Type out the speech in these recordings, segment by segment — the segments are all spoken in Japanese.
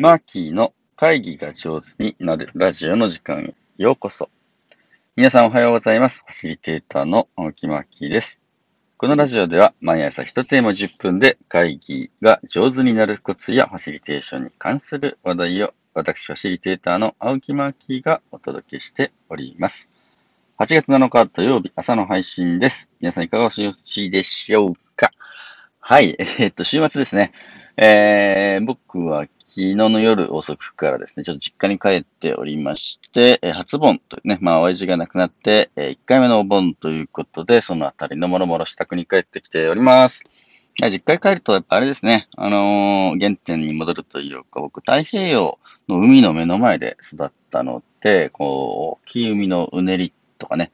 マーキーの会議が上手になるラジオの時間へようこそ。皆さんおはようございます。ファシリテーターの青木マーキーです。このラジオでは毎朝一テーマ10分で会議が上手になるコツやファシリテーションに関する話題を私ファシリテーターの青木マーキーがお届けしております。8月7日土曜日朝の配信です。皆さんいかがお過ごしでしょうか？はい、えー、っと、週末ですね。えー、僕は昨日の夜遅くからですね、ちょっと実家に帰っておりまして、え、初盆というね、まあ、親父が亡くなって、え、1回目のお盆ということで、そのあたりのもろもろ支度に帰ってきております。実家に帰ると、やっぱあれですね、あのー、原点に戻るというか、僕、太平洋の海の目の前で育ったので、こう、大きい海のうねりとかね、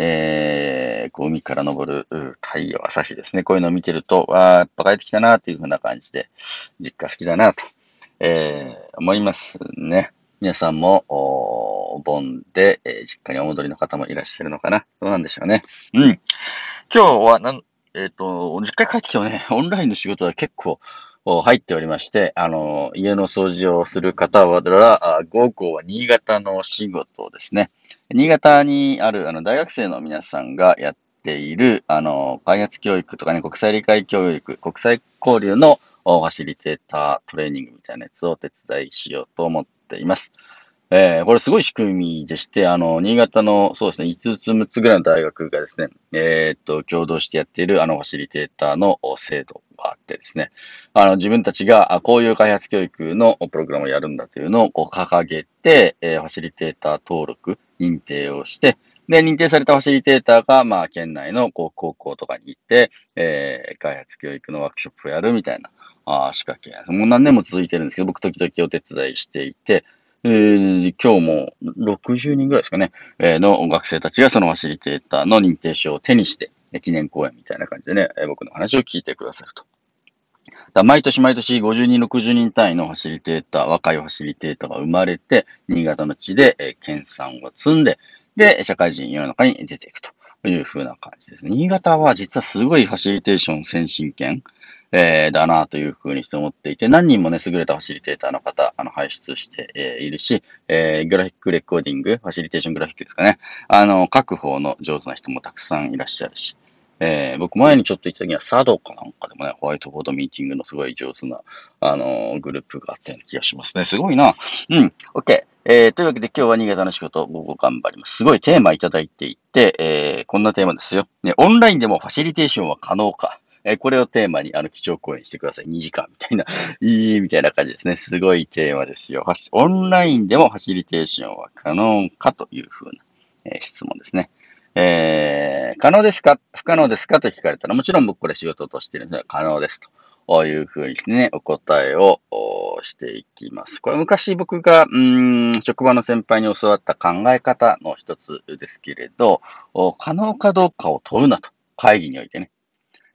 えー、こう海から昇る太陽、朝日ですね。こういうのを見てると、わあ、やっぱ帰ってきたなっていう風な感じで、実家好きだなと、えー、思いますね。皆さんも、お盆で、えー、実家にお戻りの方もいらっしゃるのかなどうなんでしょうね。うん。今日はなん、えっ、ー、と、実家帰ってきてもね、オンラインの仕事は結構、入っておりまして、あの、家の掃除をする方は、午後は新潟の仕事ですね。新潟にあるあの大学生の皆さんがやっている、あの、開発教育とかね、国際理解教育、国際交流のファシリテータートレーニングみたいなやつをお手伝いしようと思っています。えー、これすごい仕組みでして、あの、新潟の、そうですね、5つ6つぐらいの大学がですね、えー、っと、共同してやっているあのファシリテーターの制度があってですね、あの、自分たちがこういう開発教育のプログラムをやるんだというのをこう掲げて、えー、ファシリテーター登録、認定をして、で、認定されたファシリテーターが、まあ、県内のこう高校とかに行って、えー、開発教育のワークショップをやるみたいな、あ仕掛け。もう何年も続いてるんですけど、僕時々お手伝いしていて、えー、今日も60人ぐらいですかね、えー、の学生たちがそのファシリテーターの認定証を手にして、記念講演みたいな感じでね、僕の話を聞いてくださると。だ毎年毎年50人、60人単位のファシリテーター、若いファシリテーターが生まれて、新潟の地で、えー、研鑽を積んで、で、社会人世の中に出ていくという風な感じです。新潟は実はすごいファシリテーション先進権、えー、だなというふうにして思っていて、何人もね、優れたファシリテーターの方、あの、輩出して、えー、いるし、えー、グラフィックレコーディング、ファシリテーショングラフィックですかね。あの、各方の上手な人もたくさんいらっしゃるし、えー、僕前にちょっと行った時には、サドかなんかでもね、ホワイトボードミーティングのすごい上手な、あのー、グループがあったような気がしますね。すごいな。うん。OK。えー、というわけで今日は新潟の仕事、午後頑張ります。すごいテーマいただいていて、えー、こんなテーマですよ。ね、オンラインでもファシリテーションは可能か。えこれをテーマに、あの、基調講演してください。2時間みたいな。いい、みたいな感じですね。すごいテーマですよ。オンラインでもファシリテーションは可能かというふうな、え、質問ですね。えー、可能ですか？不可能ですか？と聞かれたら、もちろん僕これ仕事としてるんですが、可能ですと。いうふうにしてね、お答えをしていきます。これ昔僕が、うん、職場の先輩に教わった考え方の一つですけれど、可能かどうかを問うなと。会議においてね。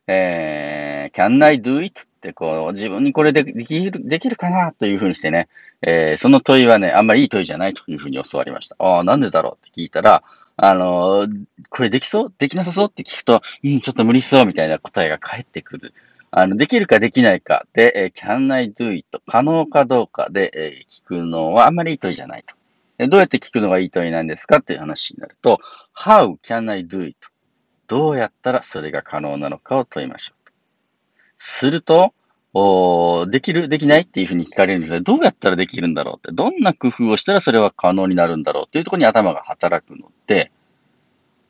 えー、can I do it? ってこう、自分にこれでできる、できるかなというふうにしてね、えー、その問いはね、あんまりいい問いじゃないというふうに教わりました。ああ、なんでだろうって聞いたら、あのー、これできそう？できなさそうって聞くと、うん、ちょっと無理そうみたいな答えが返ってくる。あの、できるかできないかで、えー、can I do it? 可能かどうかで、えー、聞くのはあんまりいい問いじゃないと。どうやって聞くのがいい問いなんですかっていう話になると、how can I do it? どうやったらそれが可能なのかを問いましょう。すると、おできるできないっていうふうに聞かれるんですが、どうやったらできるんだろうって、どんな工夫をしたらそれは可能になるんだろうっていうところに頭が働くので、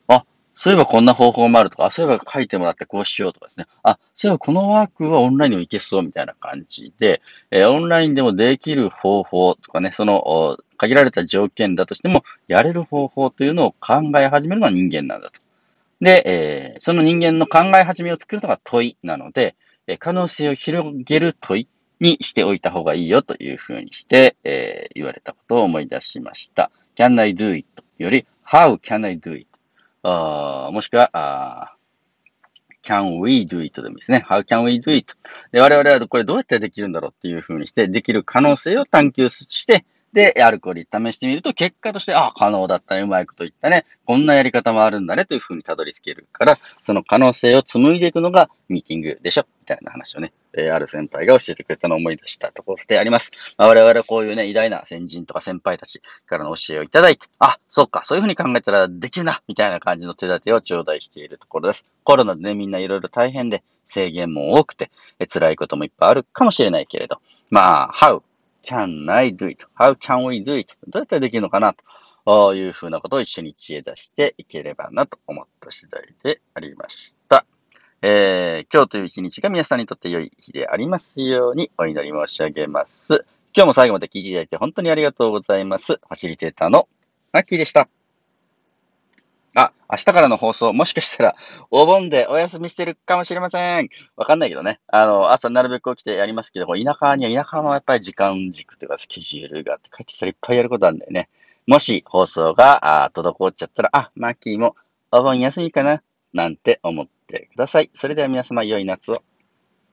あ、そういえばこんな方法もあるとか、あ、そういえば書いてもらってこうしようとかですね。あ、そういえばこのワークはオンラインでもいけそうみたいな感じで、えー、オンラインでもできる方法とかね、その限られた条件だとしても、やれる方法というのを考え始めるのは人間なんだと。で、えー、その人間の考え始めを作るのが問いなので、え可能性を広げる問いにしておいた方がいいよというふうにして、えー、言われたことを思い出しました。can I do it? より how can I do it? あもしくはあ can we do it? でもいいですね。how can we do it? で我々はこれどうやってできるんだろうっていうふうにして、できる可能性を探求して、で、アルコール試してみると、結果として、あ、可能だったね、うまいこと言ったね、こんなやり方もあるんだね、というふうにたどり着けるから、その可能性を紡いでいくのがミーティングでしょみたいな話をね、えー、ある先輩が教えてくれたのを思い出したところであります。まあ、我々はこういうね、偉大な先人とか先輩たちからの教えをいただいて、あ、そうか、そういうふうに考えたらできるな、みたいな感じの手立てを頂戴しているところです。コロナでね、みんないろいろ大変で、制限も多くて、え辛いこともいっぱいあるかもしれないけれど、まあ、how can I do it?how can we do it? どうやったらできるのかなというふうなことを一緒に知恵出していければなと思った次第でありました。えー、今日という一日が皆さんにとって良い日でありますようにお祈り申し上げます。今日も最後まで聞いていただいて本当にありがとうございます。ファシリテーターのマッキーでした。あ、明日からの放送、もしかしたら、お盆でお休みしてるかもしれません。わかんないけどね。あの、朝なるべく起きてやりますけど、田舎には田舎のやっぱり時間軸というか、スケジュールがあって、帰ってきたらいっぱいやることあるんだよね。もし放送が、あ滞っちゃったら、あ、マッキーもお盆休みかななんて思ってください。それでは皆様、良い夏を。